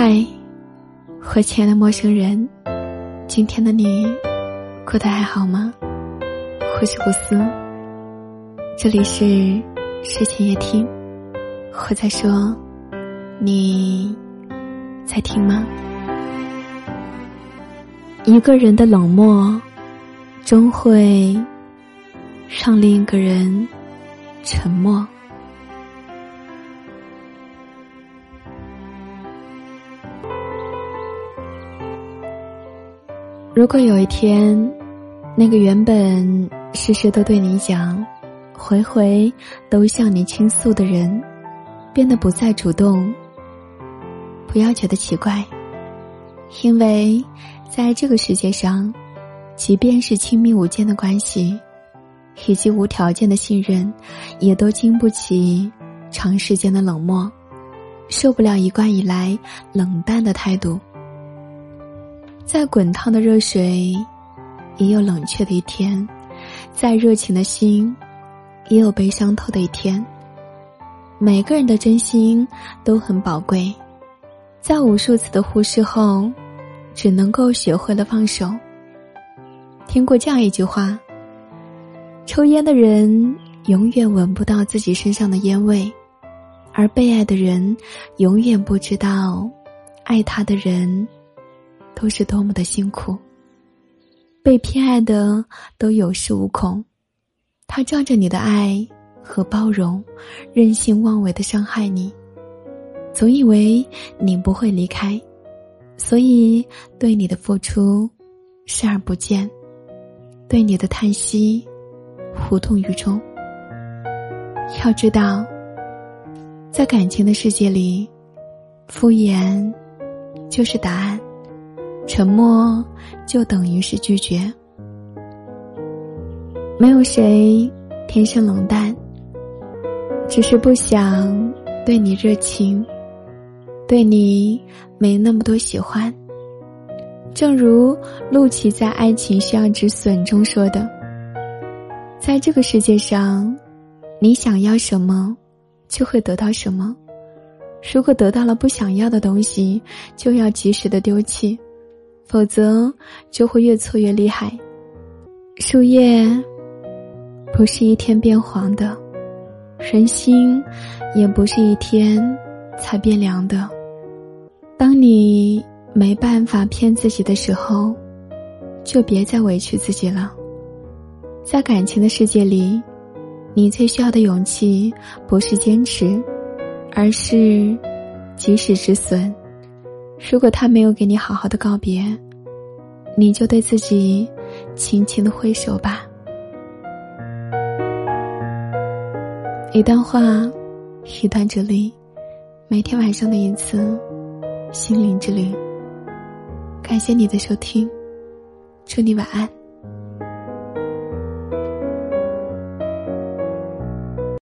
嗨，我亲爱的陌生人，今天的你过得还好吗？我是古斯，这里是睡前夜听，我在说，你在听吗？一个人的冷漠，终会让另一个人沉默。如果有一天，那个原本事事都对你讲、回回都向你倾诉的人，变得不再主动，不要觉得奇怪，因为在这个世界上，即便是亲密无间的关系，以及无条件的信任，也都经不起长时间的冷漠，受不了一贯以来冷淡的态度。再滚烫的热水，也有冷却的一天；再热情的心，也有被伤透的一天。每个人的真心都很宝贵，在无数次的忽视后，只能够学会了放手。听过这样一句话：抽烟的人永远闻不到自己身上的烟味，而被爱的人永远不知道爱他的人。都是多么的辛苦。被偏爱的都有恃无恐，他仗着你的爱和包容，任性妄为的伤害你，总以为你不会离开，所以对你的付出视而不见，对你的叹息无动于衷。要知道，在感情的世界里，敷衍就是答案。沉默就等于是拒绝。没有谁天生冷淡，只是不想对你热情，对你没那么多喜欢。正如陆琪在《爱情需要止损》中说的：“在这个世界上，你想要什么，就会得到什么。如果得到了不想要的东西，就要及时的丢弃。”否则就会越挫越厉害。树叶不是一天变黄的，人心也不是一天才变凉的。当你没办法骗自己的时候，就别再委屈自己了。在感情的世界里，你最需要的勇气不是坚持，而是及时止损。如果他没有给你好好的告别，你就对自己轻轻的挥手吧。一段话，一段哲理，每天晚上的一次心灵之旅。感谢你的收听，祝你晚安。